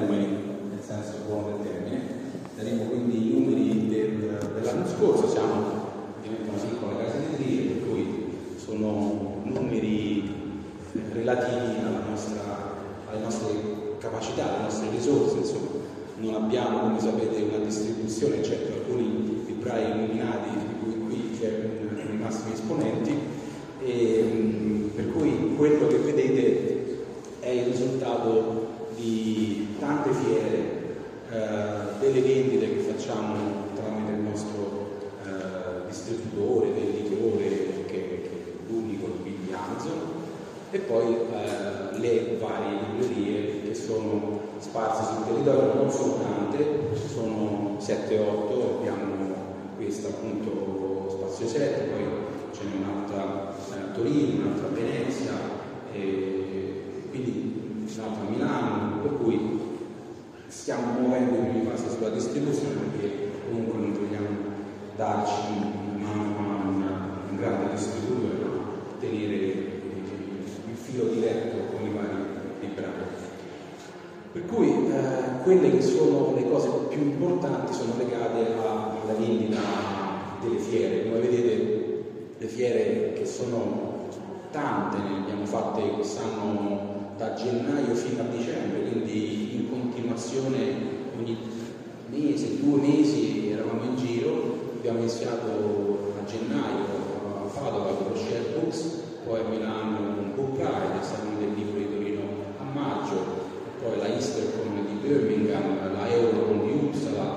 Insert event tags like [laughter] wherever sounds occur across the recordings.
Numeri, nel senso buono del termine. Daremo quindi i numeri del- dell'anno scorso, siamo ovviamente una piccola casa editrice, per cui sono numeri relativi nostra- alle nostre capacità, alle nostre risorse, insomma. Non abbiamo, come sapete, una distribuzione, eccetera, alcuni librai illuminati, di cui qui c'è uno dei massimi esponenti, e, per cui quello che vedete è il risultato di tante fiere, eh, delle facciamo tramite il nostro eh, distributore, venditore, che, che è l'unico di Amazon, e poi eh, le varie librerie che sono sparse sul territorio, non sono tante, sono 7-8, abbiamo questa appunto Spazio 7, poi ce n'è un'altra eh, a Torino, un'altra a Venezia, e quindi un'altra a Milano, per cui stiamo muovendo i primi passi sulla distribuzione perché comunque non vogliamo darci mano a mano un grande distributore, ma tenere il filo diretto con i vari librai. Per cui eh, quelle che sono le cose più importanti sono legate a- alla vendita delle fiere. Come vedete le fiere che sono tante, ne abbiamo fatte quest'anno da gennaio fino a dicembre, quindi in continuazione ogni mese, due mesi eravamo in giro, abbiamo iniziato a gennaio a Padova con lo Share Books, poi a Milano con Book Pride, Salone del Libro di Torino a maggio, poi la Eastercon di Birmingham, la Eurocon di Uppsala,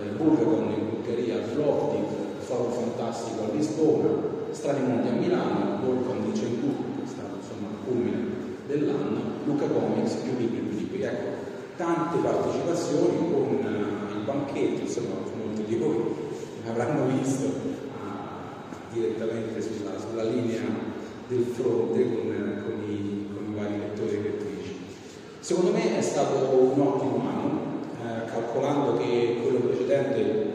eh, Bulgacon in Bulgaria, Plovdiv, Foro Fantastico a Lisbona, Strani Monti a Milano, Volcom di Cembù, che è stato insomma il culmine dell'anno, Luca Comics, più libri, più libri. Ecco, tante partecipazioni con eh, il banchetto, insomma, molti di voi avranno visto ah, direttamente sulla, sulla linea del fronte con, con i, con i vari lettori e lettrici. Secondo me è stato un ottimo anno, eh, calcolando che quello precedente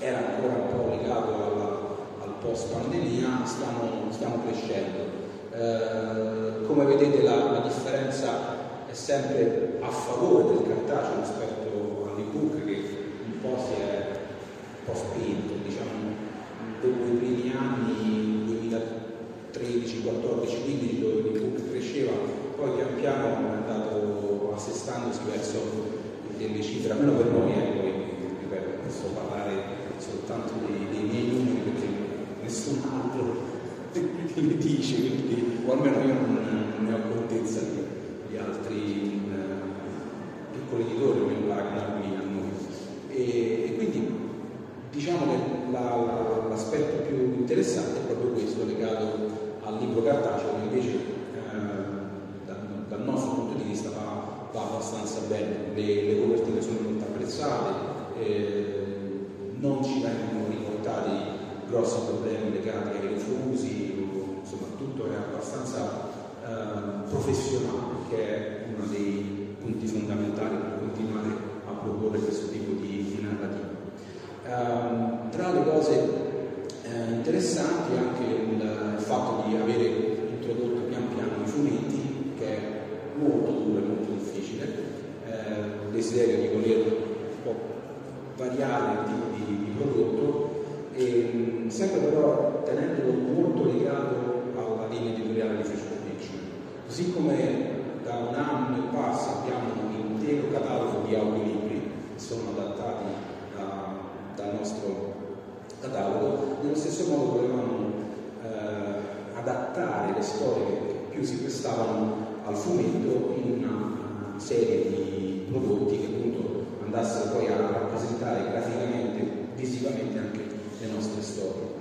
era ancora un po' legato alla- al post pandemia, stiamo, stiamo crescendo. Eh, come vedete la, la differenza è sempre a favore del cartaceo rispetto all'ebook che un po' si è un po' spinto, diciamo, dopo i primi anni 2013, 14, 15 dove l'ebook cresceva, poi pian piano è andato assestandosi verso delle cifre, almeno per noi, eh, poi posso parlare soltanto dei, dei miei numeri perché nessun altro ne dice, quindi, o almeno io non, non ne ho contezza di, di altri eh, piccoli editori, almeno Wagner qui a noi. E, e quindi diciamo che la, la, l'aspetto più interessante è proprio questo, legato al libro cartaceo, che invece eh, dal, dal, nostro punto di vista va, va abbastanza bene. Le, le, copertine sono molto apprezzate, eh, non ci vengono riportati grossi problemi legati ai rifusi, insomma tutto è abbastanza eh, professionale, che è uno dei punti fondamentali per continuare a proporre questo tipo di, di narrativa. Um, tra le cose eh, interessanti anche il, il, fatto di avere introdotto pian piano i fumetti, che è molto duro e molto difficile, eh, il desiderio di voler un po' variare il tipo di, di prodotto, e, sempre però tenendolo molto legato alla linea editoriale di Future Fiction. Così come da un anno e passa abbiamo un intero catalogo di audiolibri che sono adattati da, dal nostro catalogo, nello stesso modo volevamo eh, adattare le storie che più si prestavano al fumetto in una serie di prodotti che appunto andassero poi a rappresentare graficamente, visivamente anche le nostre storie.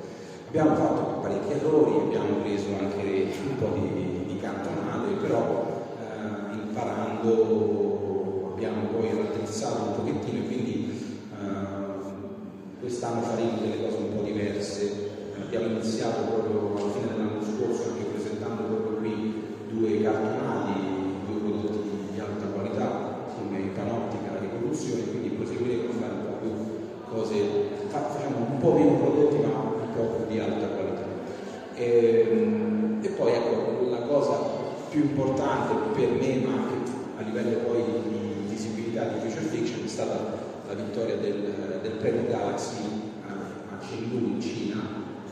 Abbiamo fatto parecchi errori, abbiamo preso anche un po' di, di cantonate, però eh, imparando abbiamo poi raddrizzato un pochettino e quindi eh, quest'anno faremo delle cose un po' diverse. Abbiamo iniziato proprio alla fine dell'anno scorso anche presentando proprio qui due cartonati, due prodotti di alta qualità come Panottica e Rivoluzione, quindi proseguiremo a fare un po' più cose facciamo un po' meno prodotti ma un po' di alta qualità. E, ehm, e, poi ecco, la cosa più importante per me, ma anche a livello poi di visibilità di Future Fiction, è stata la vittoria del, del premio Galaxy a, Chengdu in Cina,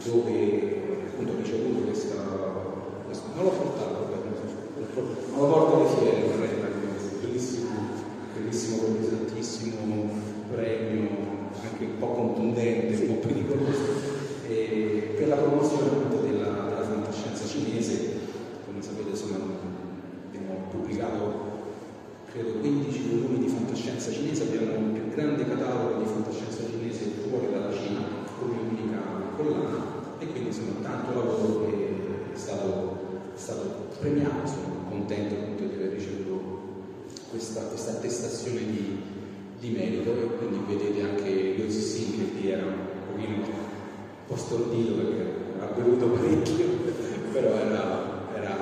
dove appunto ho ricevuto questa, questa non l'ho portato, non lo porto alle fiere, vorrei bellissimo, bellissimo, pesantissimo premio anche un po' contundente, un po' pericoloso, eh, per la promozione appunto della, della, fantascienza cinese. Come sapete insomma, abbiamo pubblicato credo 15 volumi di fantascienza cinese, abbiamo il più grande catalogo di fantascienza cinese fuori dalla Cina come unica collana e quindi insomma tanto lavoro che è stato, è stato premiato, sono contento appunto di aver ricevuto questa, questa attestazione di, di merito e quindi vedete anche Lucy Singh che lì era un pochino un po' stordito perché ha bevuto parecchio, [laughs] però era, era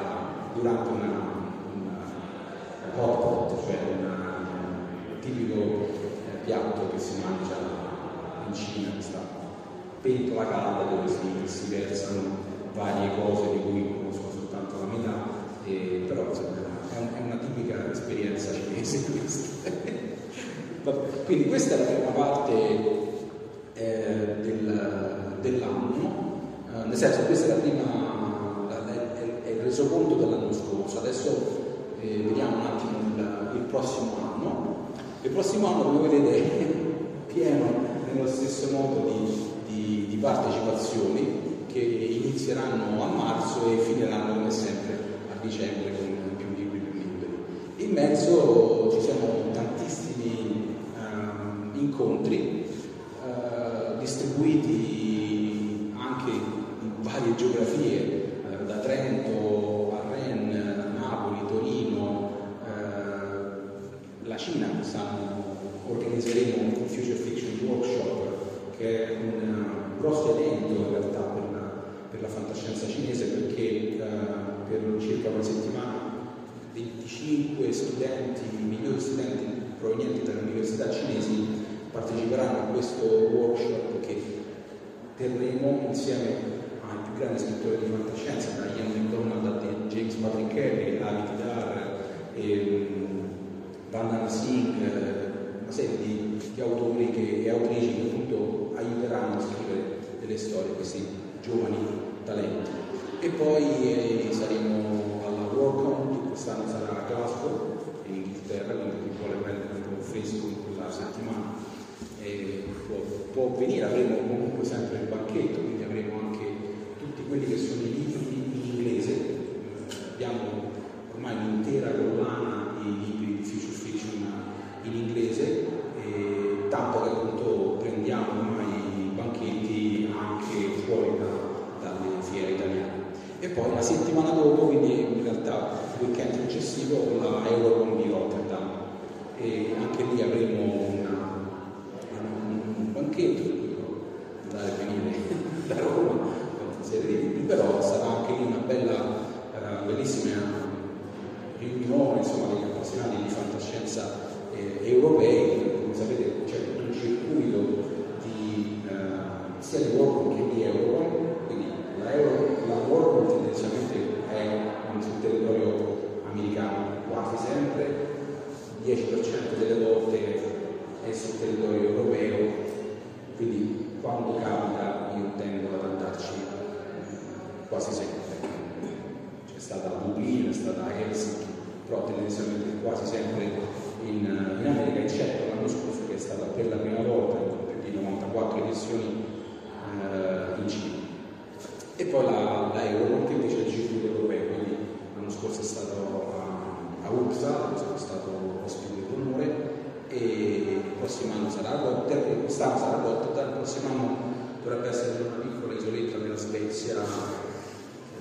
durante una, una hot pot, cioè un tipico eh, piatto che si mangia in Cina, questa pentola calda dove si, si versano varie cose di cui conosco soltanto la metà, e, però insomma, è, un, è una tipica esperienza cinese [laughs] questa. Quindi questa è la prima parte eh, del, dell'anno, eh, nel senso questa è la prima, è, è il resoconto dell'anno scorso, adesso eh, vediamo un attimo il, il, prossimo anno. Il prossimo anno, come vedete, [laughs] è pieno nello stesso modo di, di, di partecipazioni che inizieranno a marzo e finiranno come sempre a dicembre con più libri più liberi. In mezzo ci sono tantissimi incontri eh, distribuiti anche in varie geografie, eh, da Trento a Rennes, Napoli, Torino, eh, la Cina, quest'anno organizzeremo un Future Fiction Workshop che è un grosso evento in realtà per la, per la fantascienza cinese perché per circa una settimana 25 studenti, migliori studenti provenienti dalle università cinesi parteciperanno a questo workshop che terremo insieme ai più grandi scrittori di fantascienza, da Ian McDonald a James Patrick Kelly, David Dar, Vandana Singh, una serie di, di autori che, e autrici che appunto aiuteranno a scrivere delle storie, questi giovani talenti. E poi eh, saremo alla WorldCon, quest'anno sarà a Glasgow, in Inghilterra, quindi chi vuole prendere un po' fresco in quella settimana può, può, venire, avremo comunque sempre il banchetto, quindi avremo anche tutti quelli che sono i libri in inglese, abbiamo ormai l'intera collana di libri di Future Fiction in inglese. Successivo, la Eurocom di Rotterdam. E anche lì avremo una, un banchetto andare a venire [laughs] da Roma con però sarà anche lì una bella, uh, bellissima riunione insomma, degli appassionati di fantascienza eh, europei, come sapete c'è tutto un circuito di, uh, sia di World che di Eurocom, quindi la, Euro, la World tendenzialmente è sul territorio americano quasi sempre, 10% delle volte è sul territorio europeo, quindi quando capita io tendo ad andarci quasi sempre. C'è stata Dublino, è stata Helsinki, però tendenzialmente quasi sempre in, in America, eccetto l'anno scorso che è stata per la prima volta con più di 94 edizioni eh, in Cina. E poi la, la Euro, che invece è il circuito europeo, quindi l'anno scorso è stato a, a Uppsala, sono stato ospite d'onore, e il prossimo anno sarà a Rotterdam, quest'anno sarà a Rotterdam, il prossimo anno dovrebbe essere una piccola isoletta nella Svezia,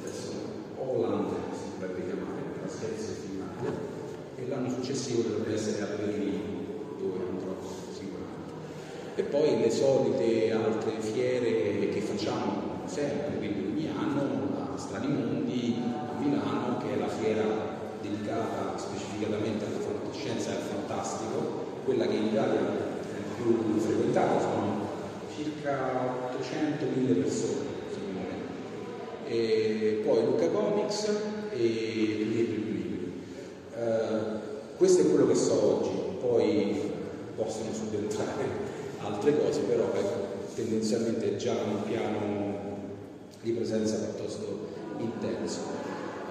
adesso Holland si dovrebbe chiamare, tra Svezia e e l'anno successivo dovrebbe essere a Berlino, dove andrò sicuramente. E poi le solite altre fiere che facciamo sempre, quindi ogni anno, la Strani Mondi a Milano, che è la fiera dedicata specificatamente alla fantascienza e al fantastico, quella che in Italia più frequentata, sono circa 800.000 persone. E poi Luca Comics e Libri più Libri. Uh, questo è quello che so oggi, poi possono subentrare [laughs] altre cose, però ecco, tendenzialmente è già un piano di presenza piuttosto intenso.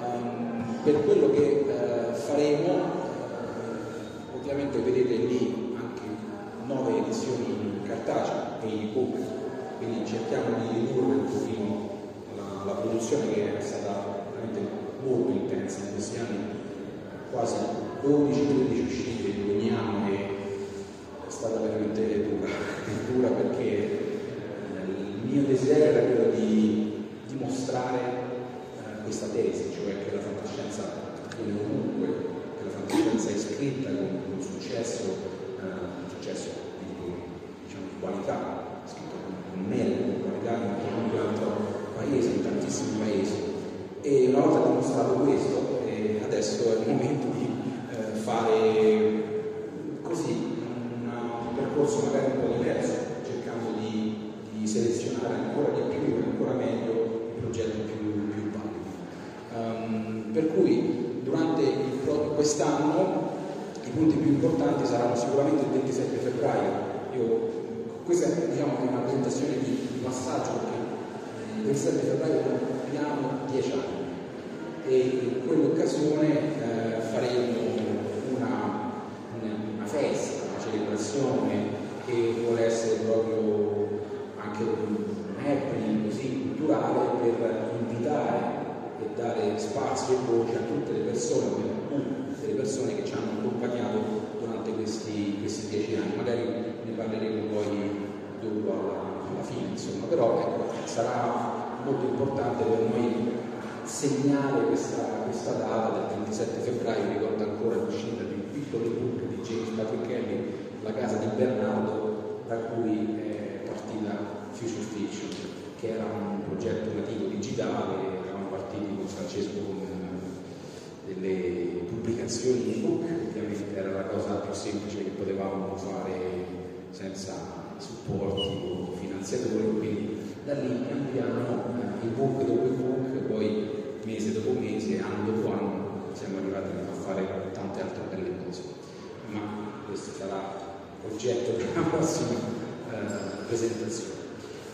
Um, per quello che uh, faremo, uh, ovviamente vedete lì nove edizioni cartacee e ebook, quindi cerchiamo di ridurre un pochino la, la produzione che è stata veramente molto intensa in questi anni, quasi 12-13 uscite ogni anno e è stata veramente dura, [laughs] dura perché il mio desiderio era quello di dimostrare eh, questa tesi, cioè che la fantascienza viene ovunque,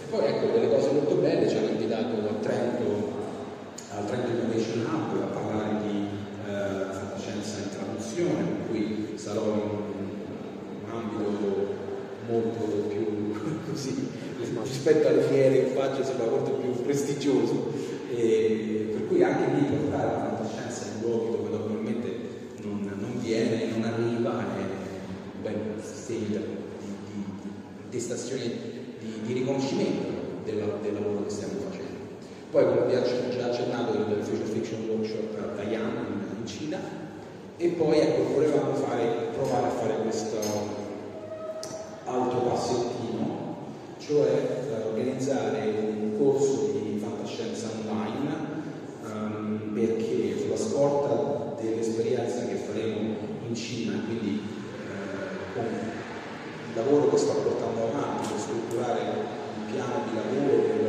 poi ecco delle cose molto belle, ci hanno invitato a Trento, al Trento Innovation Hub a parlare di eh, fantascienza in traduzione, per cui sarò in un ambito molto più [laughs] così rispetto alle fiere che faccio sembra molto più prestigioso. E per cui anche lì portare la fantascienza in luoghi dove normalmente non, non viene, non arriva è un bel sistema di, di, di stazioni di, di riconoscimento della, del lavoro che stiamo facendo. Poi, come vi ho già accennato, il Future Fiction Workshop a Taiwan, in Cina, e poi ecco, volevamo fare, provare a fare questo altro passettino, cioè eh, organizzare un corso di fantascienza online, um, perché sulla scorta dell'esperienza che faremo in Cina, quindi eh, con lavoro che sto portando avanti per strutturare un piano di lavoro per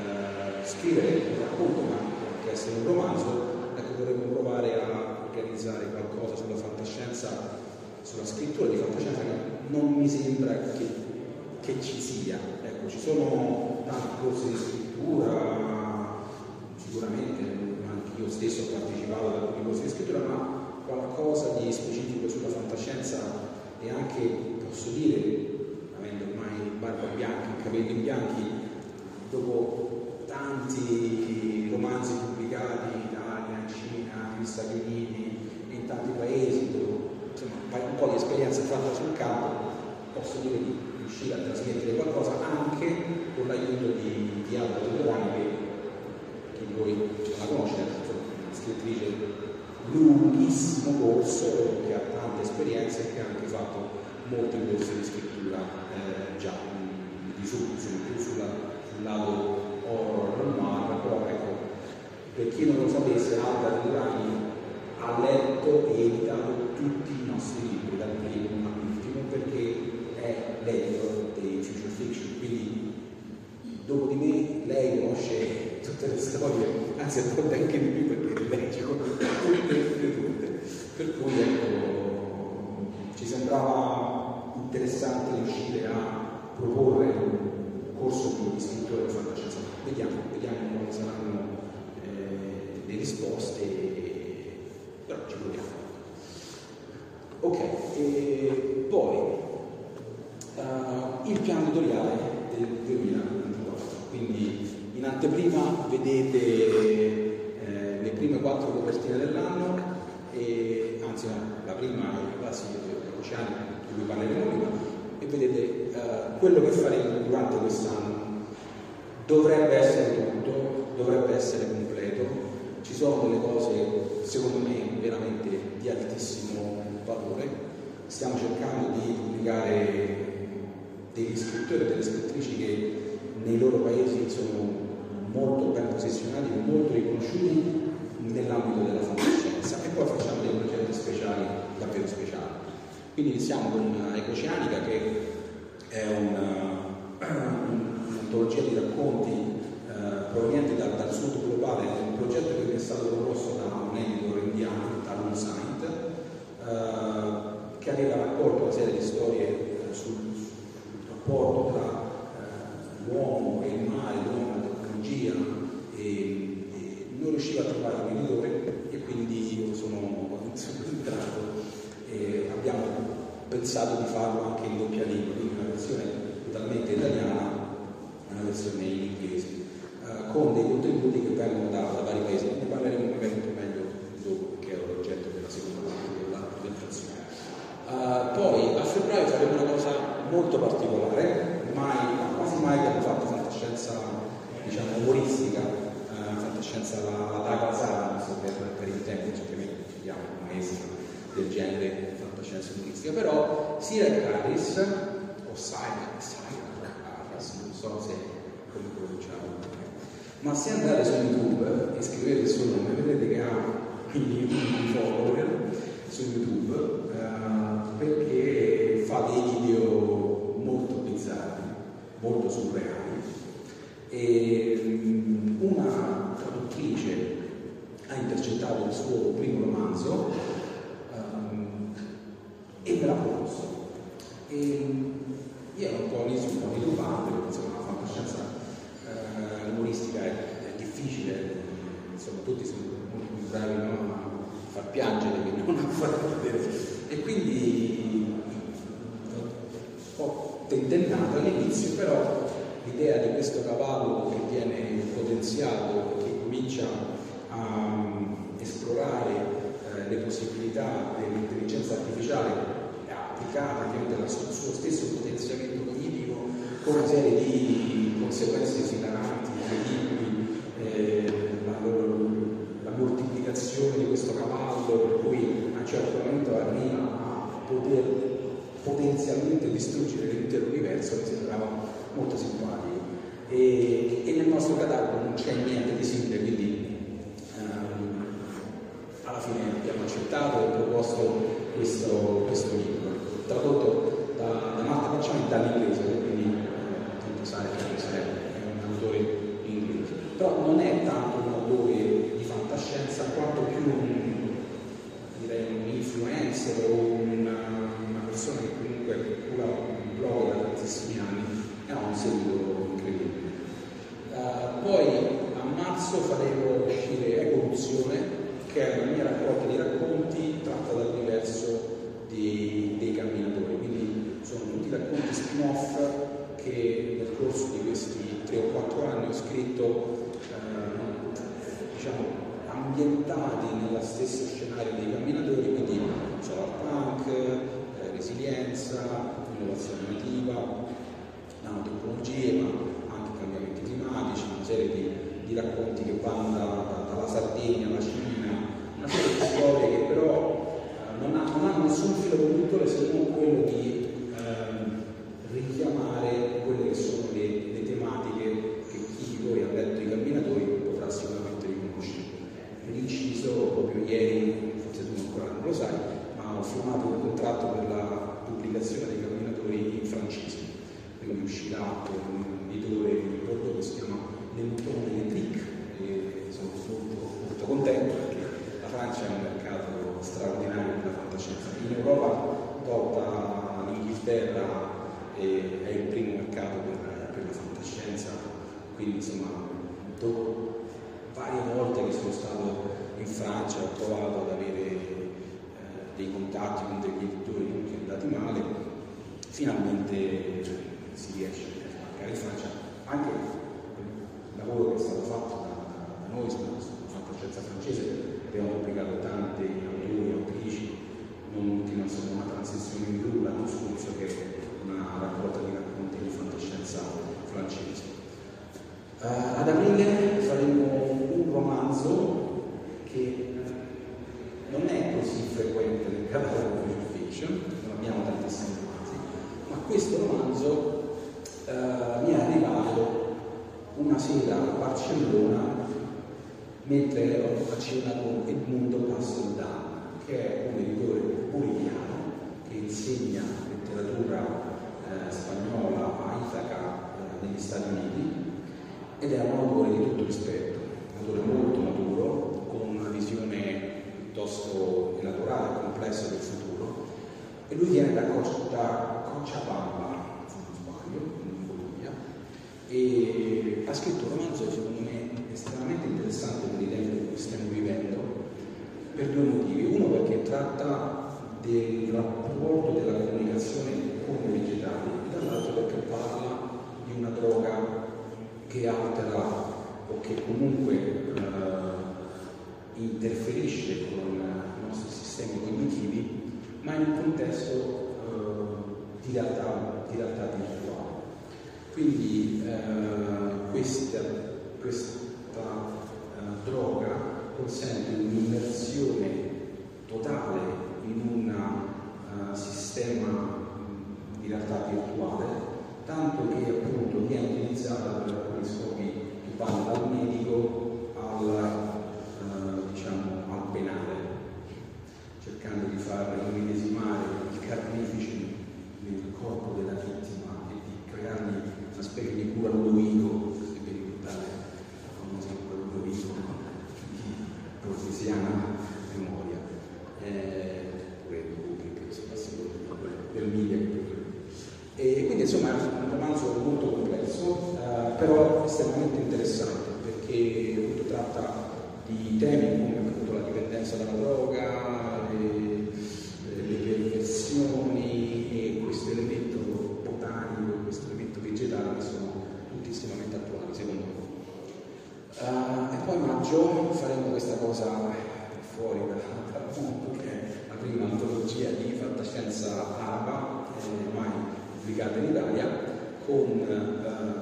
eh, scrivere un racconto, ma anche essere un romanzo, ecco, dovremmo provare a organizzare qualcosa sulla fantascienza, sulla scrittura di fantascienza che non mi sembra che, che ci sia. Ecco, ci sono tanti corsi di scrittura, sicuramente anche io stesso ho partecipato ad alcuni corsi di scrittura, ma qualcosa di specifico sulla fantascienza e anche, posso dire, avendo ormai barba bianca, capelli bianchi, dopo tanti romanzi pubblicati in Italia, in Cina, negli Stati Uniti in tanti paesi, dove insomma, un po' di esperienza fatta sul campo, posso dire di riuscire a trasmettere qualcosa anche con l'aiuto di, di Alba Todorani, che di voi la conosce, una scrittrice lunghissimo corso che ha tante esperienze e che ha anche fatto molti corsi di scrittura eh, già di su, più sul lato horror noir, però ecco, per chi non lo sapesse, Alda Todorani ha letto e editato tutti i nostri libri, dal primo all'ultimo, perché è l'editor dei future fiction, quindi dopo di me lei conosce tutte le storie, anzi racconta anche di più perché le legge tutte, tutte, tutte. Per cui ecco, ci sembrava interessante riuscire a proporre un corso di scrittura di fantascienza. Vediamo, vediamo quali saranno eh, le risposte, però ci proviamo. Ok, e poi uh, il piano editoriale del 2024, quindi in anteprima vedete eh, le prime quattro copertine dell'anno, e, anzi la prima è quasi oceani di cui parleremo prima, e vedete eh, quello che faremo durante quest'anno. Dovrebbe essere tutto, dovrebbe essere completo, ci sono delle cose secondo me veramente di altissimo valore, stiamo cercando di pubblicare degli scrittori e delle scrittrici che nei loro paesi sono molto ben posizionati, molto riconosciuti nell'ambito della fantascienza e poi facciamo dei progetti speciali, davvero speciali. Quindi iniziamo con Ecoceanica che è [clears throat] un'antologia di racconti eh, provenienti dal, dal, sud globale, è un progetto che è stato proposto da un editor indiano, Talon Saint, eh, che aveva raccolto una serie di storie eh, sul, sul rapporto tra l'uomo e il mare, l'uomo e la tecnologia e, e non riusciva a trovare un editore e quindi io sono, entrato e abbiamo pensato di farlo anche in doppia lingua, quindi una versione totalmente italiana e una versione in inglese, uh, con dei contenuti che vengono da, da, vari paesi. Ne parleremo magari un po' meglio dopo, perché è l'oggetto della seconda parte della presentazione. Uh, poi a febbraio faremo una cosa molto particolare, mai, quasi mai abbiamo fatto fantascienza diciamo umoristica, eh, fantascienza alla Adams per, per intenderci, ovviamente studiamo un maestro del genere fantascienza umoristica, però Sirach Harris o Sirach Harris, non so se come pronunciarlo, ma se andate su YouTube e scrivete il suo nome vedete che ha milioni follower su YouTube eh, perché fa dei video molto surreali. E una traduttrice ha intercettato il suo primo romanzo um, e me l'ha proposto. E io ero un po' lì un po' titubante, perché insomma la fantascienza eh, umoristica è, è, difficile, insomma tutti sono molto più bravi no? a far piangere che non a far ridere. E quindi tentennata all'inizio, però l'idea di questo cavallo che viene potenziato che comincia a mm, esplorare eh, le possibilità dell'intelligenza artificiale applicata anche al suo stesso potenziamento cognitivo con una serie di conseguenze esilaranti, incredibili, eh, la, la, moltiplicazione di questo cavallo per cui a un certo momento arriva a poter potenzialmente distruggere l'intero universo mi sembrava molto simpatico. E, e, nel nostro catalogo non c'è niente di simile, quindi ehm, alla fine abbiamo accettato e proposto questo, questo libro, tradotto da, da Marta Pacciani dall'inglese. marzo faremo uscire Evoluzione, che è una mia raccolta di racconti tratta dall'universo dei, dei camminatori. Quindi sono tutti racconti spin-off che nel corso di questi 3 o 4 anni ho scritto, eh, diciamo, ambientati nello stesso scenario dei camminatori, quindi solar punk, eh, resilienza, innovazione innovativa, nanotecnologie, ma anche cambiamenti climatici, una serie di di racconti che vanno da, dalla Sardegna alla Cina, una serie di storie che però eh, non hanno, non nessun filo conduttore se non quello di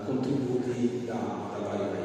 contributi da, da vari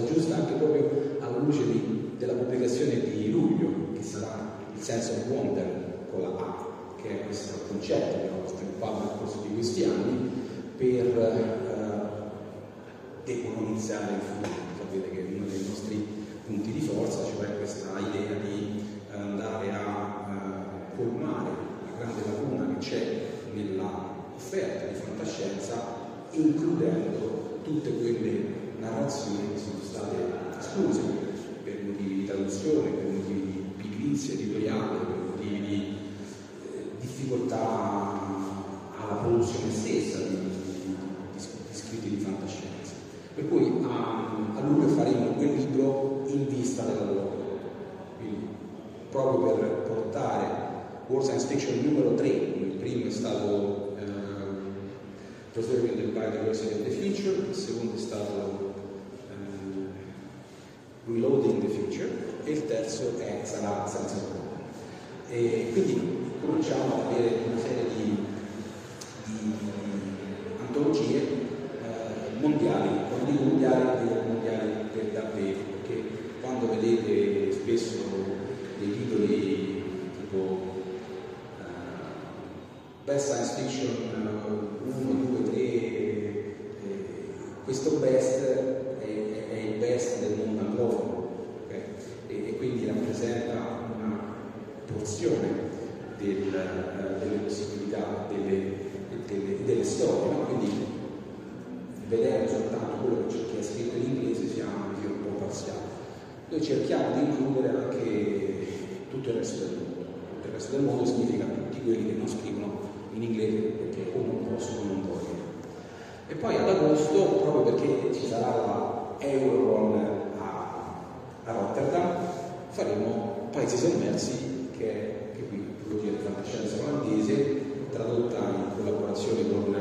cosa giusta anche proprio alla luce di, della pubblicazione di luglio, che sarà il sense of wonder con la A, che è questo concetto che abbiamo sviluppato nel corso di questi anni per eh, decolonizzare il futuro. Sapete che uno dei nostri punti di forza, cioè questa idea di andare a uh, colmare la grande lacuna che c'è nell'offerta di fantascienza, includendo tutte quelle narrazioni che sono state escluse per motivi di traduzione, per motivi di pigrizia editoriale, per motivi di eh, difficoltà alla produzione stessa di, di, di, scritti di fantascienza. Per cui a, a luglio faremo quel libro in vista della loro. Quindi proprio per portare World Science Fiction numero 3, il primo è stato eh, Preserving the Biodiversity of the Future, il secondo è stato Reloading the Future e il terzo è, sarà Senza Corona. E quindi cominciamo ad avere una serie di, di antologie eh, mondiali, quando dico mondiali dico mondiali per davvero, perché quando vedete spesso dei titoli tipo uh, Best Science Fiction 1, 2, 3, questo best è, è, il best del mondo anglofono okay? e, e, quindi rappresenta una porzione del, uh, delle possibilità delle, delle, delle storie, no? quindi vedere soltanto quello che è scritto in inglese siamo un po' parziali. Noi cerchiamo di includere anche tutto il resto del mondo. Tutto il resto del mondo significa tutti quelli che non scrivono in inglese perché o non possono o non vogliono. E poi ad agosto, proprio perché ci sarà la Rotterdam, faremo Paesi sommersi, che che qui trilogia di fantascienza olandese, tradotta in collaborazione con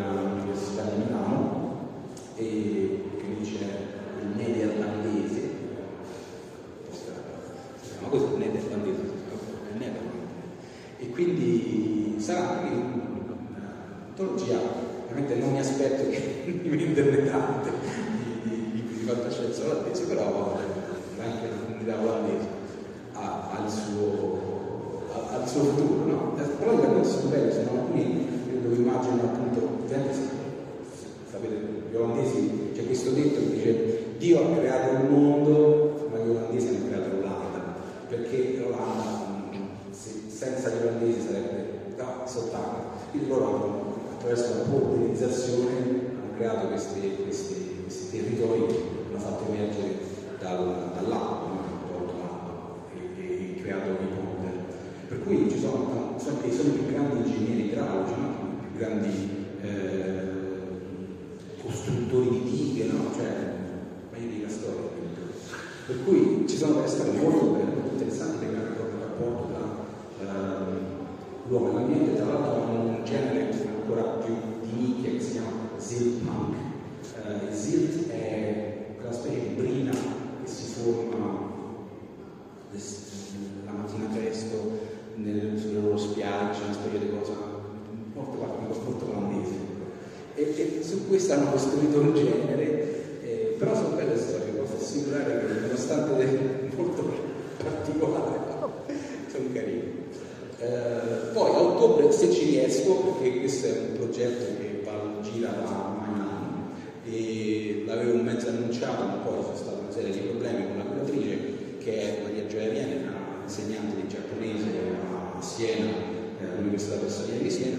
all'Università Bersaglieri di Siena.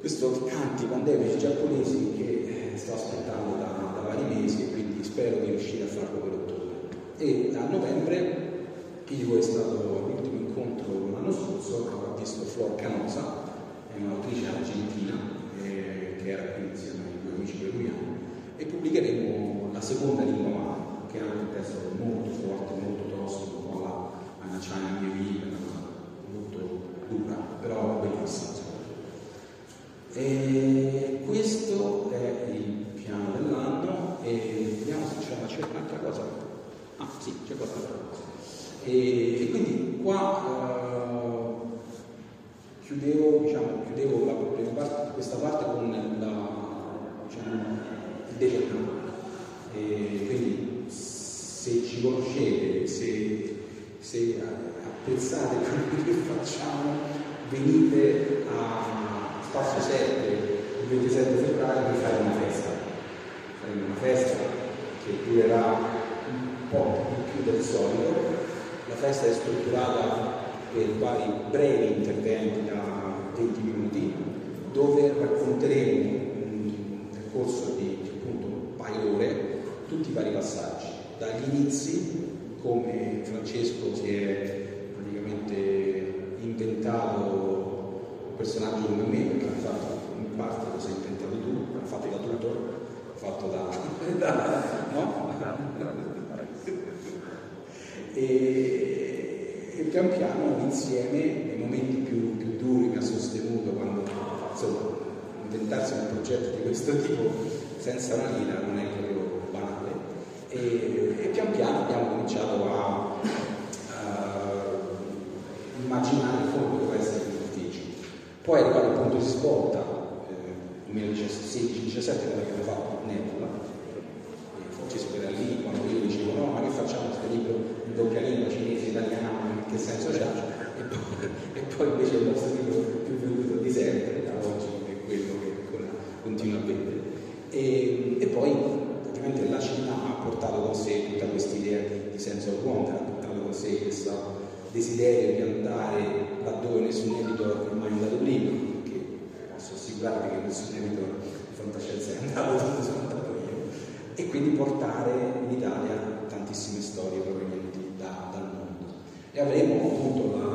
Questo canti pandemici giapponesi che eh, sto aspettando da, da, vari mesi e quindi spero di riuscire a farlo per ottobre. E a novembre Pivo è stato l'ultimo incontro l'anno scorso, ho visto Flor Canosa, è un'autrice argentina eh, che era qui insieme ai due amici peruviani e pubblicheremo la seconda lingua madre che è anche un testo molto forte, molto tosto, un po' la Anna China mia molto dura, però bellissima. E questo è il piano dell'anno e vediamo se c'è, c'è un'altra cosa. Ah sì, c'è qualche altra cosa. E, e quindi qua uh, chiudevo, diciamo, chiudevo la prima parte, questa parte con la, diciamo, il determinante. E quindi se ci conoscete, se, se apprezzate quello [laughs] che facciamo, venite a Spazio 7 il 27 febbraio per fare una festa. Faremo una festa che durerà un po' di più del solito. La festa è strutturata per vari brevi interventi da 20 minuti dove racconteremo nel corso di appunto un paio d'ore tutti i vari passaggi dagli inizi, come Francesco si è praticamente inventato un personaggio come me, perché fatto in parte lo sei inventato tu, l'ha fatto da tutor, l'ha fatto da... [laughs] da no? E, e pian piano insieme, nei momenti più, più duri mi ha sostenuto quando insomma, inventarsi un progetto di questo tipo senza una lira non è proprio e, e pian piano abbiamo cominciato a immaginare il come poteva essere questo ufficio. Poi è arrivato il punto di svolta, eh, 2016-2017, quando abbiamo fatto Nebula, e Francesco era lì quando io dicevo no, ma che facciamo questo libro in doppia lingua, cinese, italiano, che senso c'è? E poi, [laughs] e poi invece il nostro libro più venuto di sempre, da oggi è quello che ancora continua a vendere. E, e poi ovviamente la Cina ha portato con sé tutta questa idea di, di senso wonder, ha portato con sé questo desiderio di andare laddove nessun editor è mai andato prima, che posso assicurarvi che nessun editor di fantascienza è andato [laughs] dove sono andato io, e quindi portare in Italia tantissime storie provenienti da, dal mondo. E avremo appunto la,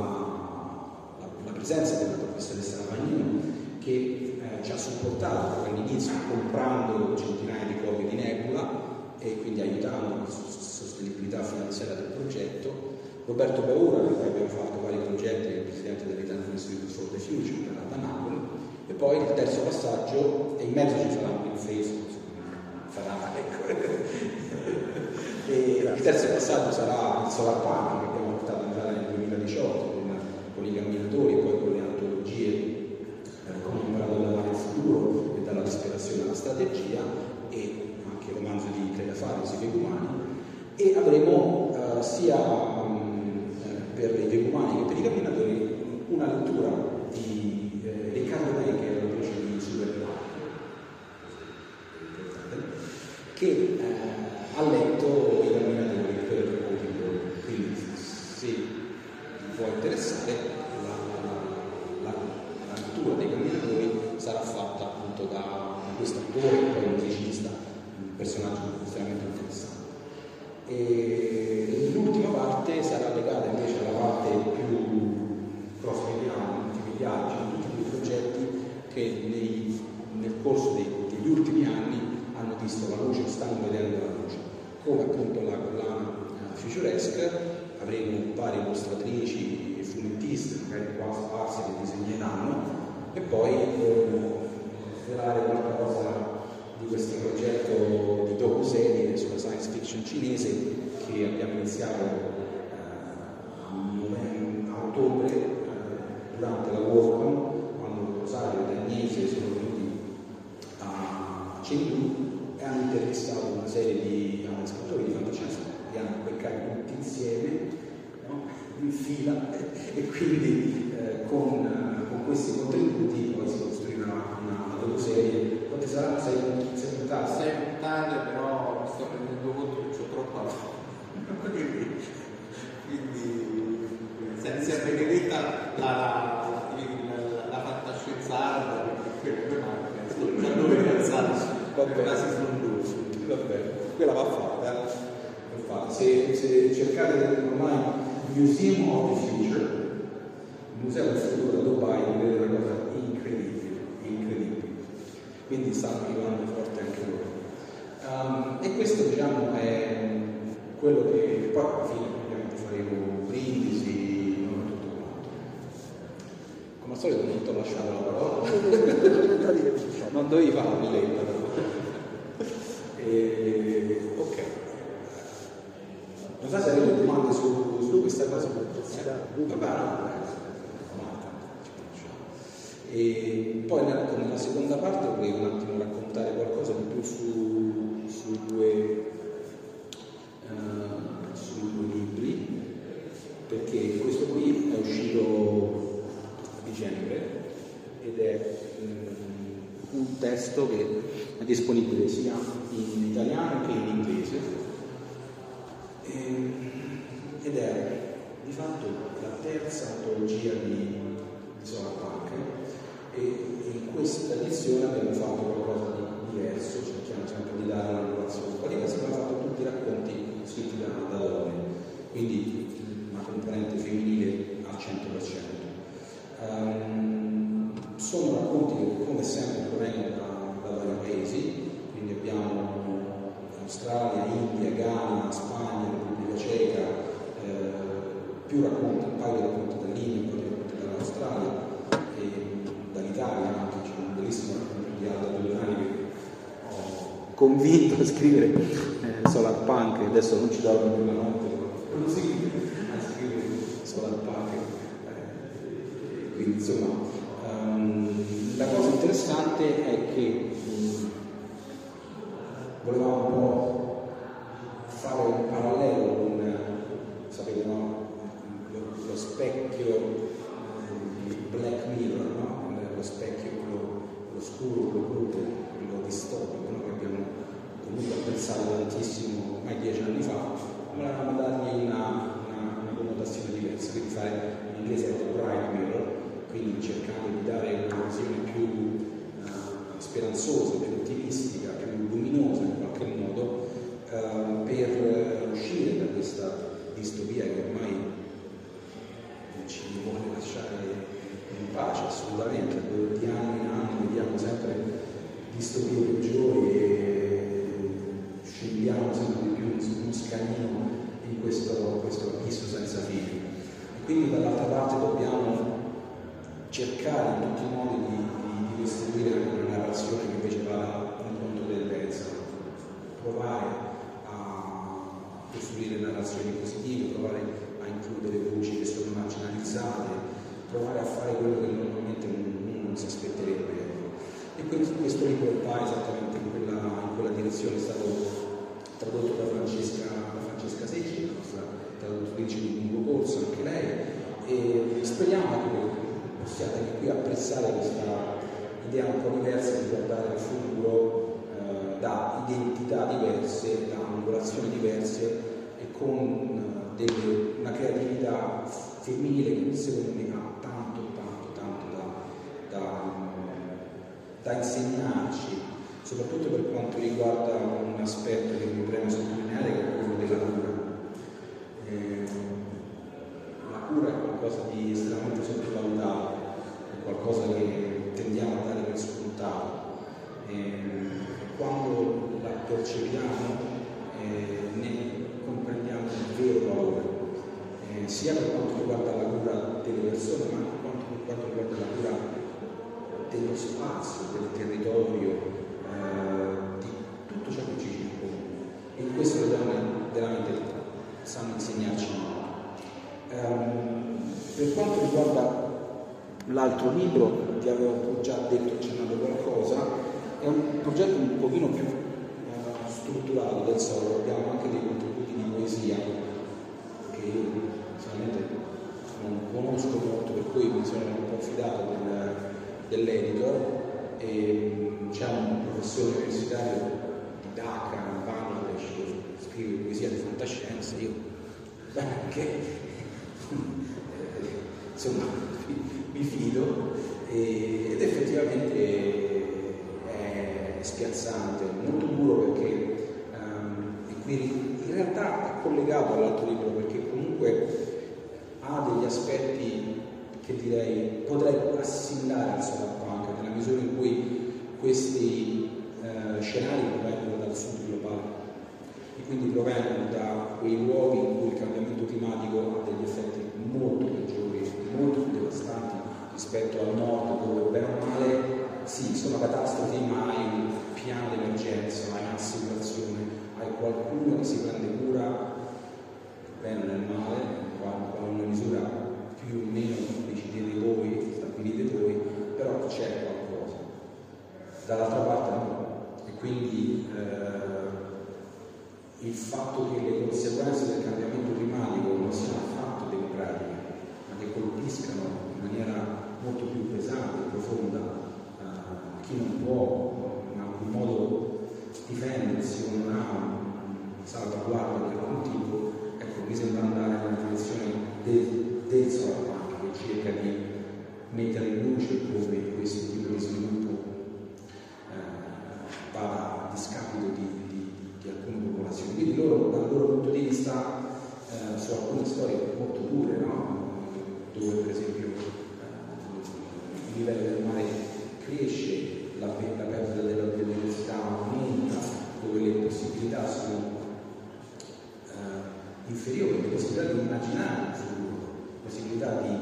la, la presenza della professoressa Lavagnino che eh, ci ha supportato all'inizio comprando centinaia di copie di Nebula e quindi aiutando la sostenibilità finanziaria del progetto. Roberto Paura, con cui abbiamo fatto vari progetti, è il presidente dell'Italian Institute for the Future, che da Napoli. E poi il terzo passaggio, e in mezzo ci sarà un Facebook, farà, ecco. [laughs] il terzo passaggio sarà il solar punk che abbiamo portato in Italia nel 2018 con, con i camminatori poi con le antologie commemorato dal mare futuro e dalla disperazione alla strategia e anche il romanzo di Cleda Faris, I Vegumani e avremo uh, sia per i Vegumani che per i camminatori una lettura di eh, Riccardo Ney che è l'autrice di Super che eh, ha letto i camminatori per pochi quindi se vi può interessare lettura dei camminatori sarà fatta appunto da questo attore e poi un musicista, un personaggio estremamente interessante. E l'ultima parte sarà legata invece alla parte più cross-mediale, multimediale, cioè tutti quei progetti che nei, nel corso dei, degli ultimi anni hanno visto la luce, stanno vedendo la luce, come appunto la collana uh, Futuresque, avremo varie illustratrici e fumettiste, magari qua sparse che disegneranno, e poi svelare qualcosa di questo progetto di docu-serie sulla science fiction cinese che abbiamo iniziato eh, a ottobre eh, durante la Worldcon quando Rosario e Agnese sono venuti a Chengdu e hanno intervistato una serie di uh, scrittori di fantascienza li hanno beccati tutti insieme no? in fila [laughs] e quindi eh, con, con, questi contributi poi si costruirà una, una docu-serie quante saranno? Sei, sei puntate? Sei puntate però mi sto rendendo conto che c'ho troppa [laughs] quindi senza benedetta la, la, la, la fantascienza perché quello manca sto già dove pensare Vabbè. quasi frondoso Vabbè, quella va fatta. Se, se cercate ormai Museum of the Future, il museo del futuro da Dubai, vedete una cosa incredibile, incredibile. Quindi stanno arrivando forte anche loro. Um, e questo diciamo è quello che poi alla fine ovviamente faremo brindisi, non tutto quanto. Come al solito non ti ho lasciato la parola. [laughs] non dovevi fare la però. E, ok. Non so se avete domande su, su questa cosa. Eh? Vabbè, no, e poi nella, nella, seconda parte vorrei un attimo raccontare qualcosa di più su, sui, due, uh, due libri, perché questo qui è uscito a dicembre ed è um, un testo che è disponibile sia in italiano che in inglese e, ed è di fatto la terza antologia di, di Solar Punk e in questa edizione abbiamo fatto qualcosa di diverso, cerchiamo sempre di dare una narrazione storica, abbiamo fatto tutti i racconti scritti da, da donne, quindi una componente femminile al 100%. Um, sono racconti che come sempre provengono da, paesi, quindi abbiamo Australia, India, Ghana, Spagna, Repubblica Ceca, eh, più racconti, un paio di racconti dall'India, un paio di racconti dall'Australia e dall'Italia anche, c'è un bellissimo racconto di Alda Dollari che ho convinto a scrivere eh, Solar Punk, adesso non ci dormo più la notte, quello sì, a scrivere Solar Punk. Eh, quindi insomma, um, la cosa interessante è che volevamo un po' speriamo che possiate anche qui apprezzare questa idea un po' diversa di guardare al futuro eh, da identità diverse, da angolazioni diverse e con eh, delle, una creatività femminile che secondo me ha tanto, tanto, tanto da, da, da insegnarci soprattutto per quanto riguarda un aspetto che mi preme sottolineare che è quello della cura. Eh, cura è qualcosa di estremamente sottovalutato, è qualcosa che tendiamo a dare per scontato. Eh, quando la percepiamo eh, ne comprendiamo il vero valore, eh, sia per quanto riguarda la cura delle persone, ma anche per quanto riguarda la cura dello spazio, del territorio, eh, di tutto ciò che ci circonda. E questo le donne veramente sanno insegnarci Um, per quanto riguarda l'altro libro, ti avevo già detto, accennato qualcosa, è un progetto un pochino più uh, strutturato del solo, abbiamo anche dei contributi di poesia che io sinceramente non conosco molto, per cui mi sono un po' fidato del, dell'editor. E c'è un professore universitario di Dhaka, in Bangladesh, che scrive poesia di fantascienza, io anche insomma mi fido ed effettivamente è spiazzante, molto duro perché um, in realtà è collegato all'altro libro perché comunque ha degli aspetti che direi potrei assimilare al solarpunk nella misura in cui questi uh, scenari provengono dal sud globale quindi provengono da quei luoghi in cui il cambiamento climatico ha degli effetti molto peggiori, molto più devastanti rispetto al nord dove bene o male sì, sono catastrofi ma hai un piano di emergenza, hai un'assicurazione, hai qualcuno che si prende cura bene o nel male, in una misura più o meno decidete voi, stabilite voi, però c'è qualcosa. Dall'altra parte no. E quindi eh, il fatto che le conseguenze del cambiamento climatico non siano affatto democratiche, ma che colpiscano in maniera molto più pesante, profonda, uh, chi non può in alcun modo difendersi o non ha salvaguardia di alcun tipo, ecco, mi sembra andare nella direzione del, del solarpunk che cerca di mettere in luce come questo tipo di sviluppo uh, vada a discapito di, alcune popolazioni. Quindi loro, dal loro punto di vista, uh, su alcune storie molto dure, no? dove per esempio il livello del mare cresce, la, perdita della biodiversità aumenta, dove le possibilità sono uh, inferiori, le possibilità di immaginare un futuro, possibilità di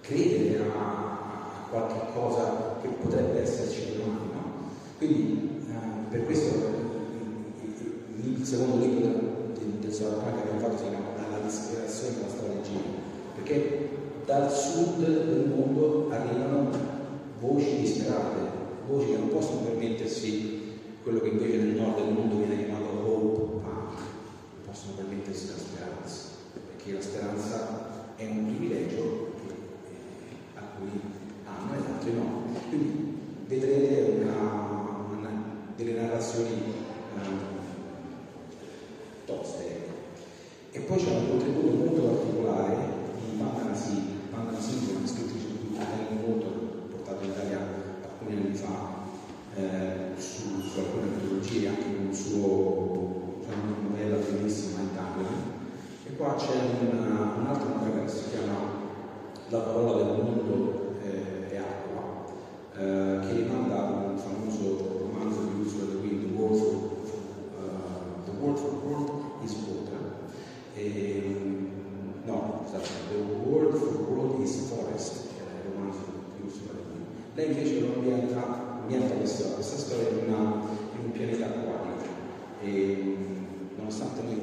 credere a, a qualche cosa che potrebbe esserci domani. No? Quindi uh, per questo il, secondo libro del, del Solarpunk che abbiamo fatto si chiama Dalla disperazione alla storia gira, perché dal sud del mondo arrivano voci disperate, voci che non possono permettersi quello che invece nel nord del mondo viene chiamato hope non possono permettersi la speranza, perché la speranza è un privilegio eh, a cui hanno e altri no. Quindi vedrete una, una, delle narrazioni eh, toste. E poi c'è un contributo molto particolare di Bandana Singh, Bandana Singh è una scrittrice cui molto portato in Italia alcuni anni fa eh, su, su, alcune metodologie, anche con un suo cioè una novella bellissima in Tangana. E qua c'è una, un'altra novella che si chiama La parola del mondo eh, è acqua, eh, che rimanda a un famoso romanzo di Ursula Le Guin, The World for, uh, The World, for World is Water. E, scusate, The World for World is Forest, che era il romanzo Le Guin. Lei invece lo ambienta, ambienta questa, questa storia in, una, in, un pianeta acquatico e nonostante noi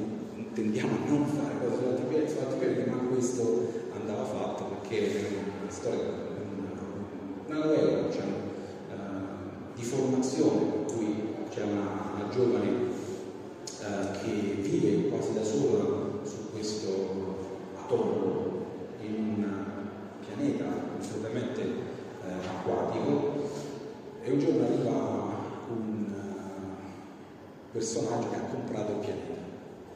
tendiamo a non fare cose sull'altipiede, sull'altipiede ma questo andava fatto perché è una storia, una novella diciamo, uh, di formazione per cui c'è una, una giovane uh, che vive quasi da sola su questo atollo in un pianeta assolutamente uh, acquatico e un giorno arriva un personaggio che ha comprato il pianeta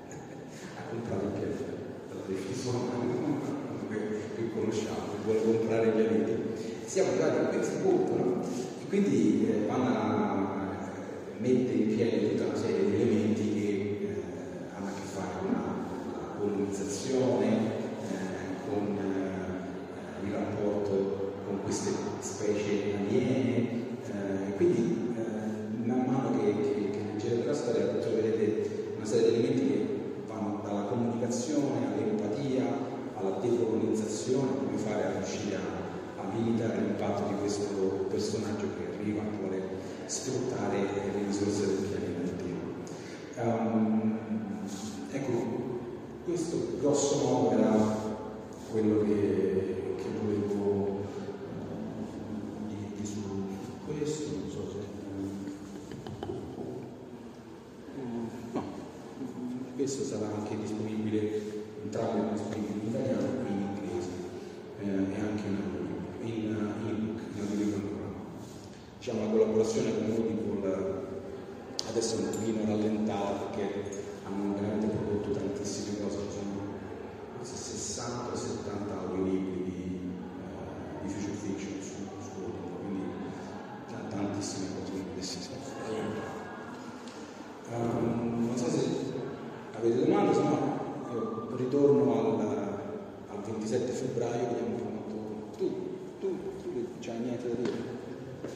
[laughs] ha comprato il pianeta per la definizione che conosciamo, vuole comprare i pianeti. Siamo arrivati a questo punto, no? E quindi eh, Vanna mette in piedi tutta una serie di elementi che eh, hanno a che fare con la, colonizzazione, eh, con eh, il rapporto con queste specie aliene. eh, quindi eh, man mano che, che, che leggete la storia troverete una serie di elementi che vanno dalla comunicazione all'empatia, alla decolonizzazione, come fare a riuscire a, a limitare l'impatto di questo personaggio che arriva e vuole sfruttare le risorse del pianeta intero. Ehm, ecco, questo grosso modo era quello che, che volevo eh, dirvi su questo, non so se... No, questo sarà anche disponibile, entrambi disponibili in italiano in inglese eh, e anche in in, in ebook, in ancora. Diciamo la collaborazione con Audible adesso è un pochino rallentata perché hanno veramente prodotto tantissime cose, ci sono forse 60 o 70 audiolibri di, eh, di future fiction su, su quindi t- tantissime cose tantissime. Ehm, non so se avete domande, se no io ritorno al, al 27 febbraio, vediamo un po' quanto... Tu, tu, tu c'hai niente da dire?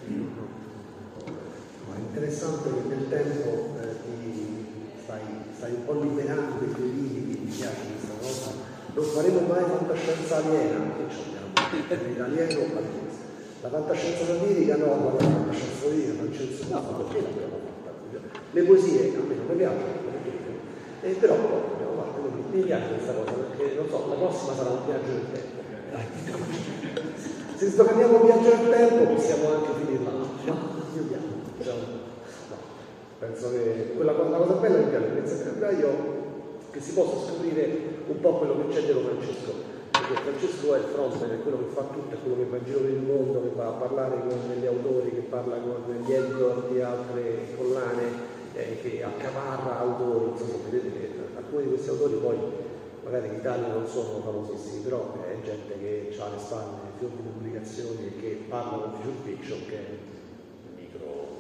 No, è interessante che nel tempo eh, ti stai, stai un po' liberando dei tuoi limiti, mi piace questa cosa. Non faremo mai fantascienza aliena, che abbiamo, l'alieno alieno. La fantascienza satirica no, ma la fantascienza satirica non c'è nessuno. No, perché l'abbiamo fatta? Le poesie a me non mi piacciono, eh, però poi l'abbiamo fatta, quindi mi piace questa cosa, perché non so, la prossima sarà un viaggio nel tempo. Se sdoganiamo un viaggio nel tempo possiamo anche finirla. Ma chiudiamo. Diciamo. No. Penso che quella cosa, la cosa bella di piace il febbraio che si possa scoprire un po' quello che c'è dietro Francesco. Perché Francesco è il frontman, è quello che fa tutto, è quello che va in giro per il mondo, che va a parlare con degli autori, che parla con gli editor di altre collane, eh, che accaparra autori, insomma vedete che alcuni di questi autori poi magari in Italia non sono famosissimi, però è gente che ha alle spalle fior di pubblicazioni e che parla con future fiction che è micro,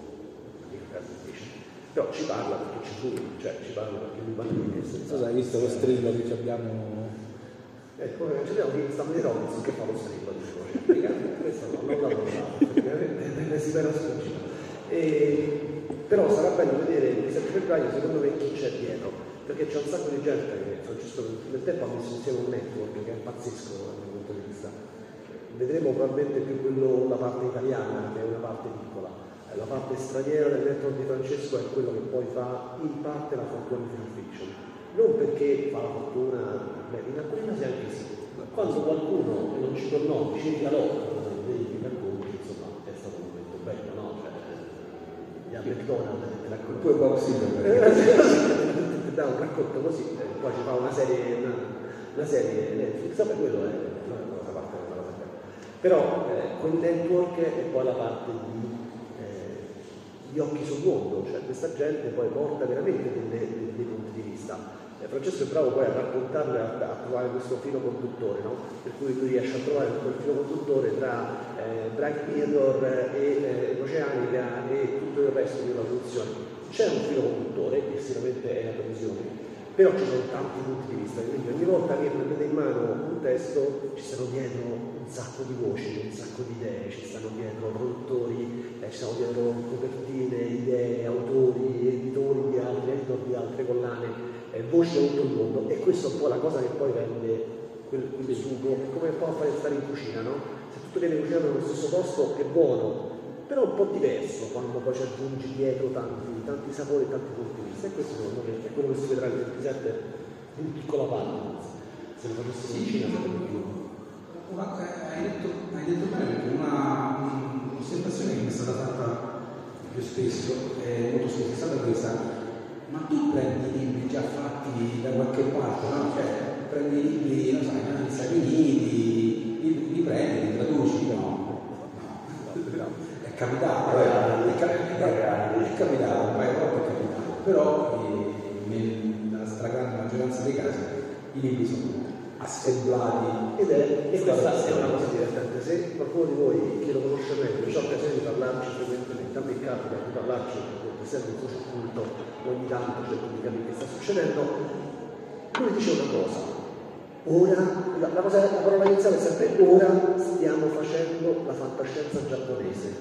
micro fiction. Però ci parla perché ci lui, cioè ci parla perché lui parla di questo. Non so se hai visto lo strillo che ci abbiamo... Ecco, ci abbiamo qui Stanley Robinson che fa lo strillo, dicevo, cioè, questo no, non l'ho notato, effettivamente si era sfuggito. Però sarà bello vedere il 7 febbraio secondo me chi c'è dietro, perché c'è un sacco di gente che Francesco nel tempo ha messo insieme un network che è pazzesco dal mio punto di vista. Vedremo probabilmente più quello, la parte italiana, che è una parte piccola. Eh, La parte straniera del network di Francesco è quello che poi fa in parte la fortuna di film fiction. Non perché fa la fortuna, beh, in alcuni casi anche sì. Quando qualcuno, e non ci tornò, ci regalò dei racconti, insomma, è stato un momento bello, no? Cioè, gli a McDonald's ti raccontano Poi box da un racconto così, eh, poi ci fa una serie, una, una serie Netflix, vabbè quello è una cosa parte una cosa bella. Però eh, quel network è poi la parte di, eh, di occhi sul mondo, cioè questa gente poi porta veramente delle- dei, dei punti di vista. Eh, Francesco è bravo poi a raccontarlo e a, a trovare questo filo conduttore, no? per cui tu riesci a trovare quel filo conduttore tra eh, Black Mirror e eh, Oceanica e tutto il resto della produzione. C'è un filo conduttore, che sicuramente è la televisione, però ci sono tanti punti di vista, quindi ogni volta che prendete in mano un testo ci stanno dietro un sacco di voci, un sacco di idee, ci stanno dietro produttori, eh, ci stanno dietro copertine, idee, autori, editori di altri, editor di altre collane, eh, voci da tutto il mondo. E questo è un po' la cosa che poi rende quel, quel sugo, è come un po' fare stare in cucina, no? Se tutto viene cucinato nello stesso posto è buono, però un po' diverso quando poi ci aggiungi dietro tanti, tanti sapori e tanti punti di vista. E questo secondo me è quello che si vedrà il 27 in piccola parte. Se lo facessimo in Cina sarebbe più Una- hai, detto, hai detto bene perché una, un'osservazione che mi è stata fatta più spesso, è molto spesso, è stata questa, ma tu prendi libri già fatti da qualche parte, no? Cioè, prendi libri, non so, negli Stati Uniti, li, li prendi, li traduci, no? No. È capitato, eh, è, è- è capitato, volte è capitato, però eh, nella stragrande maggioranza dei casi i libri sono assemblati. Ed è, e questa è una cosa divertente. Se qualcuno di voi che lo conosce meglio, c'è occasione di parlarci frequentemente, a me capita di parlarci, perché essendo un socio culto, ogni tanto cerco di capire che sta succedendo, lui dice una cosa, ora, la, la, cosa, la parola iniziale è sempre ora stiamo facendo la fantascienza giapponese,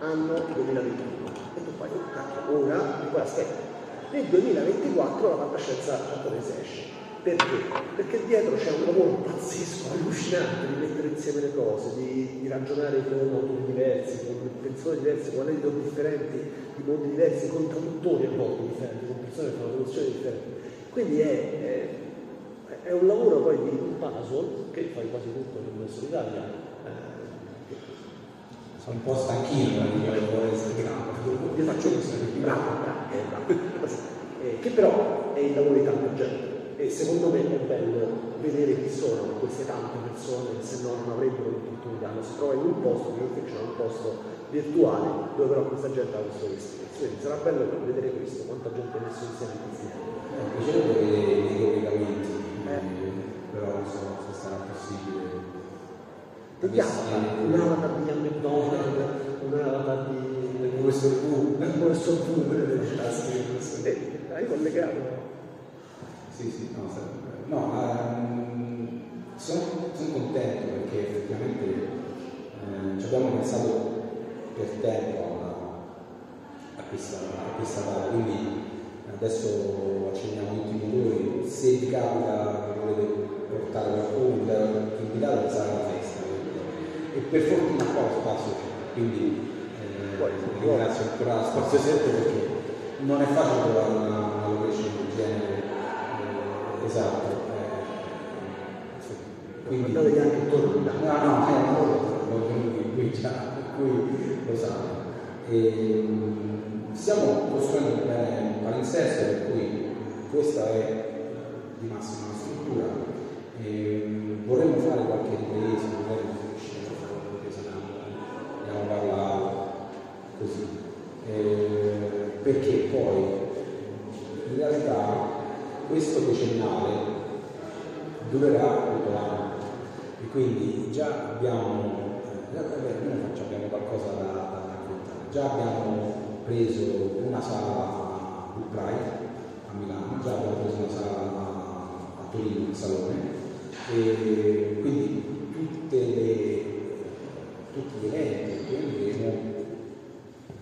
anno 2021. E tu fai, oh cacchio, ora, e poi aspetta, nel 2024 la fantascienza giapponese esce. Perché? Perché dietro c'è un lavoro pazzesco, allucinante di mettere insieme le cose, di, di ragionare con autori diversi, con persone diverse, con editor differenti, di mondi diversi, con traduttori a volte differenti, con persone che fanno traduzioni differenti. Quindi è, è, è, un lavoro poi di un puzzle che fai quasi tutto in solitaria. Eh, sono un po' stanchino di lavoro Instagram. Io faccio questo, bravo, bravo, bravo. Eh, che però è il lavoro di tanta gente e secondo me è bello vedere chi sono queste tante persone che se no non avrebbero l'opportunità, ma si trova in un posto, che c'è un posto virtuale dove però questa gente ha questo vestito. Quindi sarà bello vedere questo, quanta gente ha messo insieme questi anni. Mi piacerebbe vedere i collegamenti, eh. però non so se sarà possibile. Vediamo, un avatar di McDonald, un avatar di questo V, questo V, hai collegato? Sì, sì, no, no um, sono, sono, contento perché effettivamente eh, ci abbiamo pensato per tempo a, a, questa, a questa data, quindi adesso accendiamo tutti i motori, se vi capita che volete portare qualcuno, invitare sarà una festa e per fortuna qua lo spazio c'è, quindi eh, ringrazio ancora la Spazio 7 perché non è facile trovare una, una location del genere esatto. Eh, quindi anche intorno no, no, no, lo venuti qui già, per cui lo sanno. E, stiamo costruendo un palinsesto per cui questa è di massima struttura. E, vorremmo fare qualche ripresa, magari riuscire a fare una ripresa andiamo a parlare così. E, perché poi questo decennale durerà tutto l'anno. E quindi già abbiamo, eh, noi abbiamo qualcosa da, da raccontare, già abbiamo preso una sala a Pride a Milano, già abbiamo preso una sala a, a Torino, in Salone. E quindi le, tutti gli eventi che andremo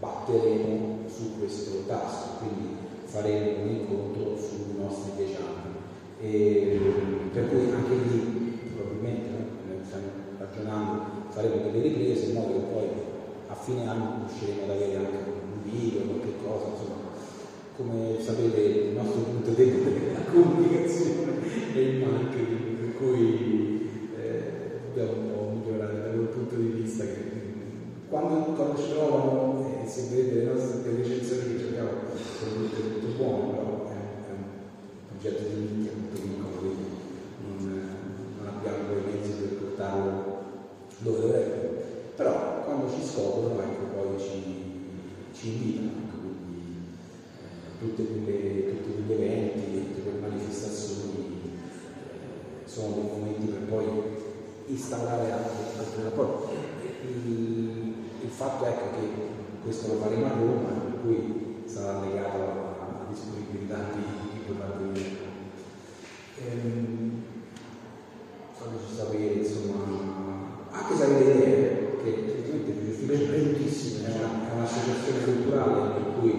batteremo su questo tasto, quindi faremo un incontro sui nostri dieci anni. E, per cui anche lì probabilmente no, stiamo ragionando, faremo delle riprese in modo che poi a fine anno riusciremo ad avere anche un video, qualche cosa, insomma, come sapete il nostro punto debole è la comunicazione [laughs] e il marketing, per cui eh, dobbiamo migliorare da quel punto di vista che quando, quando ci trovano eh, se vedete le nostre recensioni sono tutte molto buone, però è, è un oggetto di nicchia molto piccolo, quindi non, non abbiamo quei mezzi per portarlo dove dovrebbero. Però quando ci scoprono, ecco, poi ci, ci invitano, ecco, quindi eh, tutti quegli eventi, tutte quelle manifestazioni eh, sono dei momenti per poi instaurare altri, rapporti. Il, il fatto ecco che questo lo faremo a Roma, per cui sarà legato alla disponibilità di potrà venire. Ehm, fateci sapere, insomma, anche se avete idee, che effettivamente è, una, è un'associazione culturale per cui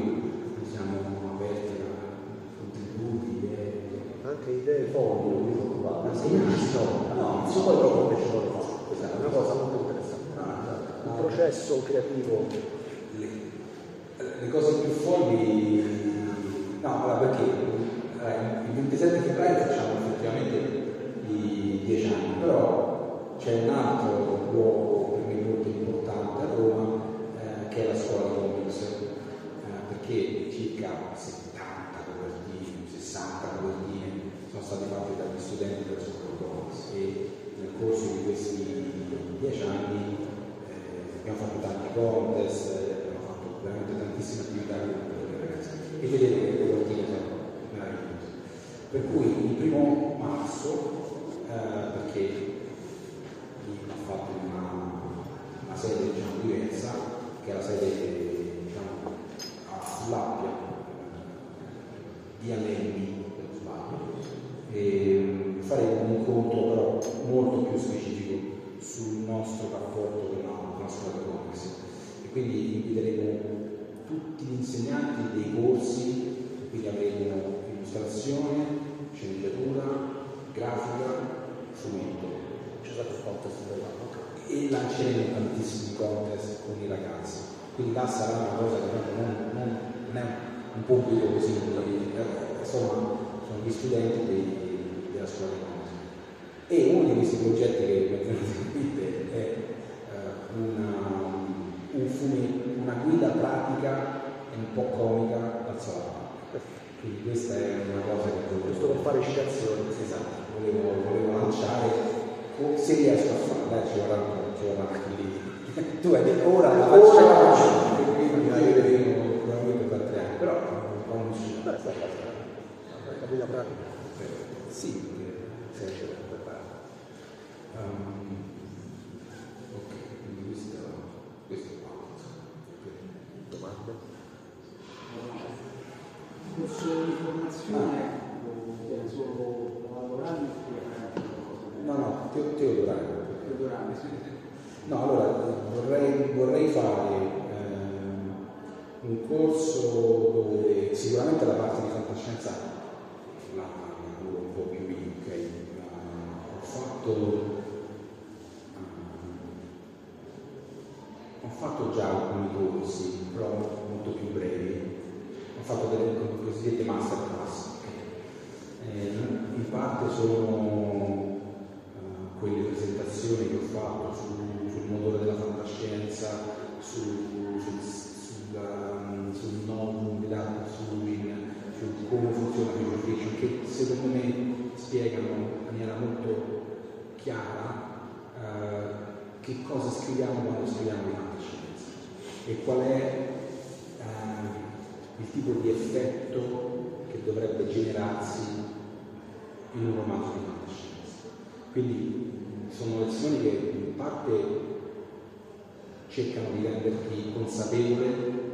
siamo aperti a contributi, idee. Anche idee fondi, non mi preoccupate, anche io ci sono, no, no, poi dopo invece lo fa, questa è una cosa molto un processo creativo? Le, le cose più folli, no, allora perché allora, il 27 febbraio facciamo effettivamente i 10 anni, però c'è un altro luogo per me molto importante a Roma eh, che è la scuola di comics, eh, perché circa 70 copertine, 60 copertine sono state fatte dagli studenti della scuola di comics e nel corso di questi 10 anni abbiamo fatto tanti contest, veramente tantissime attività di le e vedere che loro attività meravigliose. Per cui il primo marzo, eh, perché ha fatto una, una sede diciamo, diversa, che è la sede diciamo, a Lappia di Alembi, e mm, non faremo un incontro però molto più specifico sul nostro rapporto con la nostra economics quindi inviteremo tutti gli insegnanti dei corsi, quindi avremo illustrazione, sceneggiatura, grafica, fumetto. C'è stato il contest dell'anno. E lanceremo tantissimi contest con i ragazzi. Quindi là sarà una cosa che non, non, non è un pubblico così, insomma, sono gli studenti dei, della scuola di comics. E uno di questi progetti che metterete [laughs] in è uh, una, un fumetto, una guida pratica e un po' comica al salato. Quindi questa è una cosa che volevo... Giusto per fare citazioni. Esatto, volevo, volevo lanciare, se riesco a farlo, dai, ci vorrà ci vorrà anche lì. tu hai detto ora la facciamo, prima mi la vedremo probabilmente per tre anni, però un non ci Beh, sta la guida pratica. Sì, preparata. Um, ok, quindi questo, questo è quanto. Domande? corso di formazione o solo lavorare oppure No, no, te- Teodorano. Teodorano, sì. No, allora vorrei, vorrei fare ehm, un corso dove sicuramente la parte di fantascienza la lavoro un po' più ok? Ma ho fatto ehm, ho fatto già alcuni corsi, però molto più brevi. Ho fatto delle cosiddette masterclass. Eh, in parte sono eh, quelle presentazioni che ho fatto su- sul motore della fantascienza, su, sul, sulla- sul non data Surin, su come funziona Future Fiction, che secondo me spiegano in maniera molto chiara eh, che cosa scriviamo quando scriviamo di fantascienza e qual è eh, il tipo di effetto che dovrebbe generarsi in un romanzo di fantascienza. Quindi sono lezioni che in parte cercano di renderti consapevole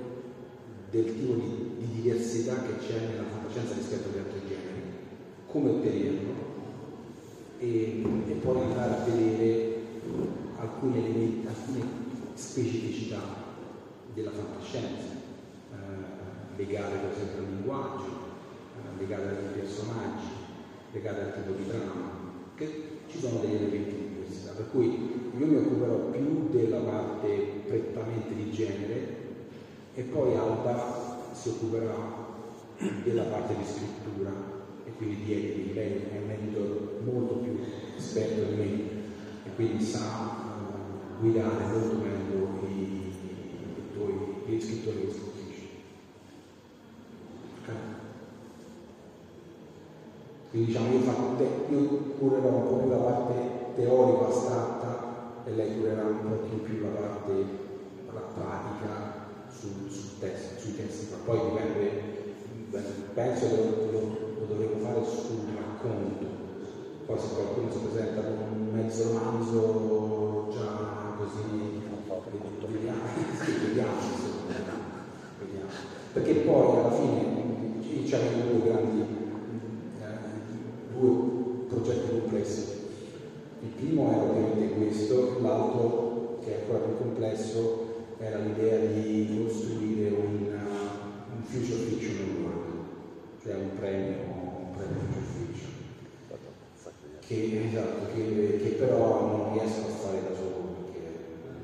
del tipo di, di diversità che c'è nella fantascienza rispetto agli altri generi, come ottenerlo e, e poi andare a vedere alcuni elementi, alcune specificità della fantascienza, eh, legate per esempio al linguaggio, eh, legate ai personaggi, legate al tipo di trama, che ci sono degli elementi di diversità. Per cui io mi occuperò più della parte prettamente di genere e poi Alba si occuperà della parte di scrittura e quindi di editing. Lei è un editor molto più esperto di me e quindi sa eh, guidare molto meglio i, i tuoi- gli scrittori e le scrittrici. Quindi diciamo io, faccio te- io curerò un po' più la parte teorica astratta e lei curerà un po' più, più la parte la pratica sul, sul testo, sui testi, ma poi dipende, penso che lo, lo- lo dovremo fare sul racconto, poi se qualcuno si presenta con un mezzo romanzo già così, vediamo, [laughs] vediamo, vediamo. Perché poi alla fine ci abbiamo due grandi eh, due progetti complessi. Il primo era ovviamente questo, l'altro, che è ancora più complesso, era l'idea di costruire un, uh, un future fiction award, cioè un premio, un premio future fiction, che, esatto, che, che però non riesco a fare da solo, perché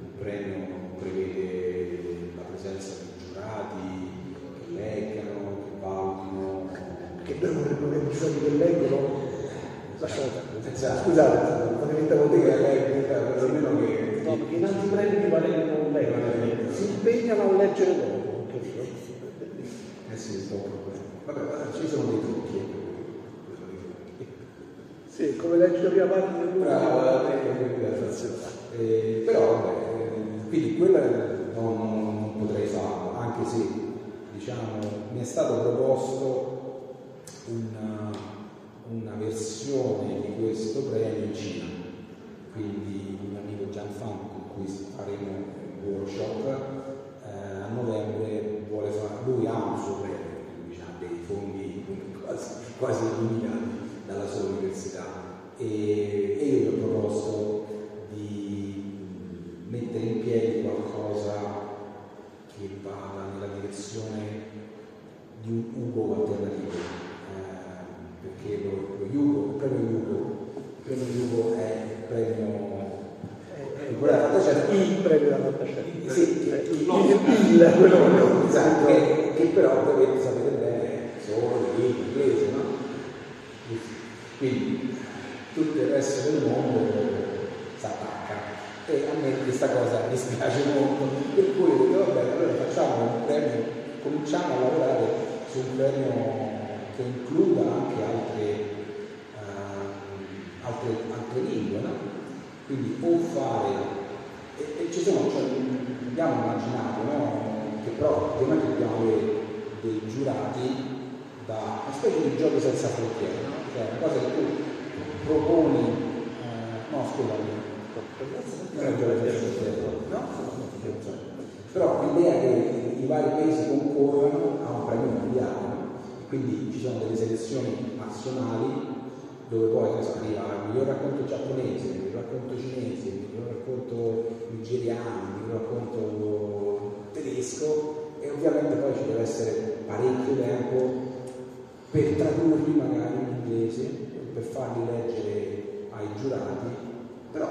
un premio prevede la presenza di giurati che leggano, che valutino, Che un problema di soldi che leggono, lasciamo perdere. Esatto. Scusate, vuol dire che leggono. perlomeno che No, perché in altri premi vale che non leggono, si impegnano a leggere dopo, capito? Eh sì, è un un problema. Vabbè, ci sono dei trucchi. eh. Sì, come leggi la prima parte del libro. Bravo, eh, eh, però vabbè, eh, quindi quella non, non- non potrei farlo, anche se diciamo mi è stato proposto una, una versione di questo premio in Cina. Quindi un mio amico Gianfranco con cui faremo un workshop eh, a novembre vuole fare, lui ha un suo premio, quindi ha dei fondi quasi illuminati dalla sua università. E, e io gli ho proposto di mettere in piedi qualcosa che vada nella direzione di un Ugo alternativo, eh, perché lo, lo Ugo, il premio Ugo, il premio Ugo è il premio il premio della fantascienza. Sì, il, il, il, quello esatto, che, che però dovete sapere bene solo in inglese, no? Quindi tutto il resto del mondo si attacca e a me questa cosa [laughs] mi spiace molto, per cui ho detto vabbè allora facciamo un premio, cominciamo a lavorare su un premio che includa anche altre, altre, altre lingue, no? quindi o fare e, e ci sono, cioè, abbiamo immaginato no? che però ovviamente dobbiamo avere dei giurati da una specie di gioco senza frontiere, no? cioè una cosa che tu proponi, eh, no scusami, non è gioco senza frontiere, no? Però l'idea che i vari paesi concorrono a un premio mondiale, quindi ci sono delle selezioni nazionali dove poi arriva il miglior racconto giapponese, il miglior racconto cinese, il miglior racconto nigeriano, il miglior racconto tedesco e ovviamente poi ci deve essere parecchio tempo per tradurli magari in inglese, per farli leggere ai giurati, però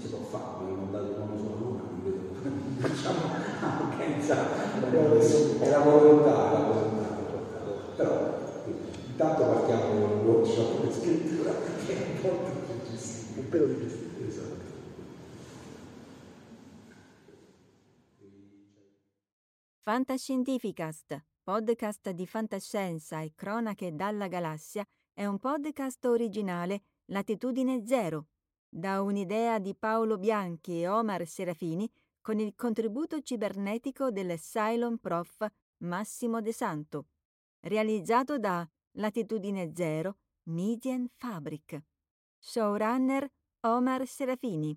si può fare, abbiamo mandato un uomo sulla luna, non vedo, facciamo organizzare, è la volontà, la volontà, però Intanto partiamo con un workshop di scrittura che è un po' un pelo di gestire, esatto. Fantascientificast, podcast di fantascienza e cronache dalla galassia, è un podcast originale Latitudine Zero, da un'idea di Paolo Bianchi e Omar Serafini con il contributo cibernetico del Cylon Prof. Massimo De Santo, realizzato da Latitudine Zero, Median Fabric. Showrunner Omar Serafini.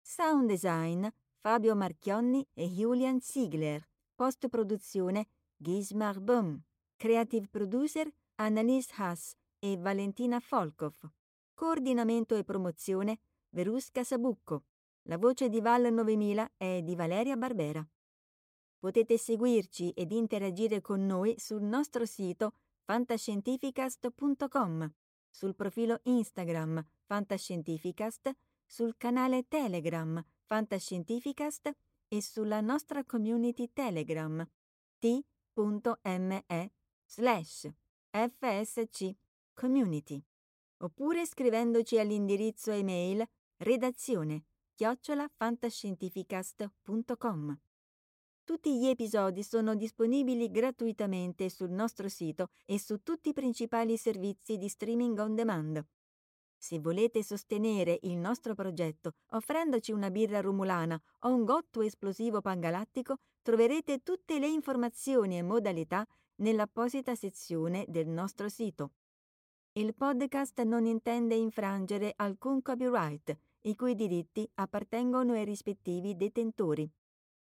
Sound design Fabio Marchionni e Julian Ziegler. Post-produzione Gismar Bum. Creative producer Annalise Haas e Valentina Folkov. Coordinamento e promozione Verusca Sabucco. La voce di Val 9000 è di Valeria Barbera. Potete seguirci ed interagire con noi sul nostro sito fantascientificast.com, sul profilo Instagram Fantascientificast, sul canale Telegram Fantascientificast e sulla nostra community Telegram t.me slash fsc community oppure scrivendoci all'indirizzo email redazione chiocciolafantascientificast.com. Tutti gli episodi sono disponibili gratuitamente sul nostro sito e su tutti i principali servizi di streaming on demand. Se volete sostenere il nostro progetto offrendoci una birra rumulana o un gotto esplosivo pangalattico, troverete tutte le informazioni e modalità nell'apposita sezione del nostro sito. Il podcast non intende infrangere alcun copyright, i cui diritti appartengono ai rispettivi detentori.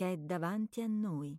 che è davanti a noi.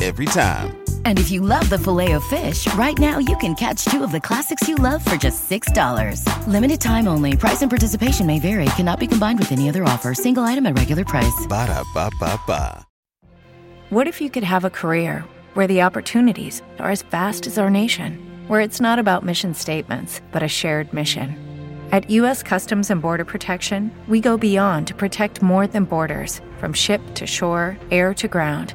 every time. And if you love the filet of fish, right now you can catch two of the classics you love for just $6. Limited time only. Price and participation may vary. Cannot be combined with any other offer. Single item at regular price. Ba da ba ba ba. What if you could have a career where the opportunities are as vast as our nation, where it's not about mission statements, but a shared mission? At U.S. Customs and Border Protection, we go beyond to protect more than borders from ship to shore, air to ground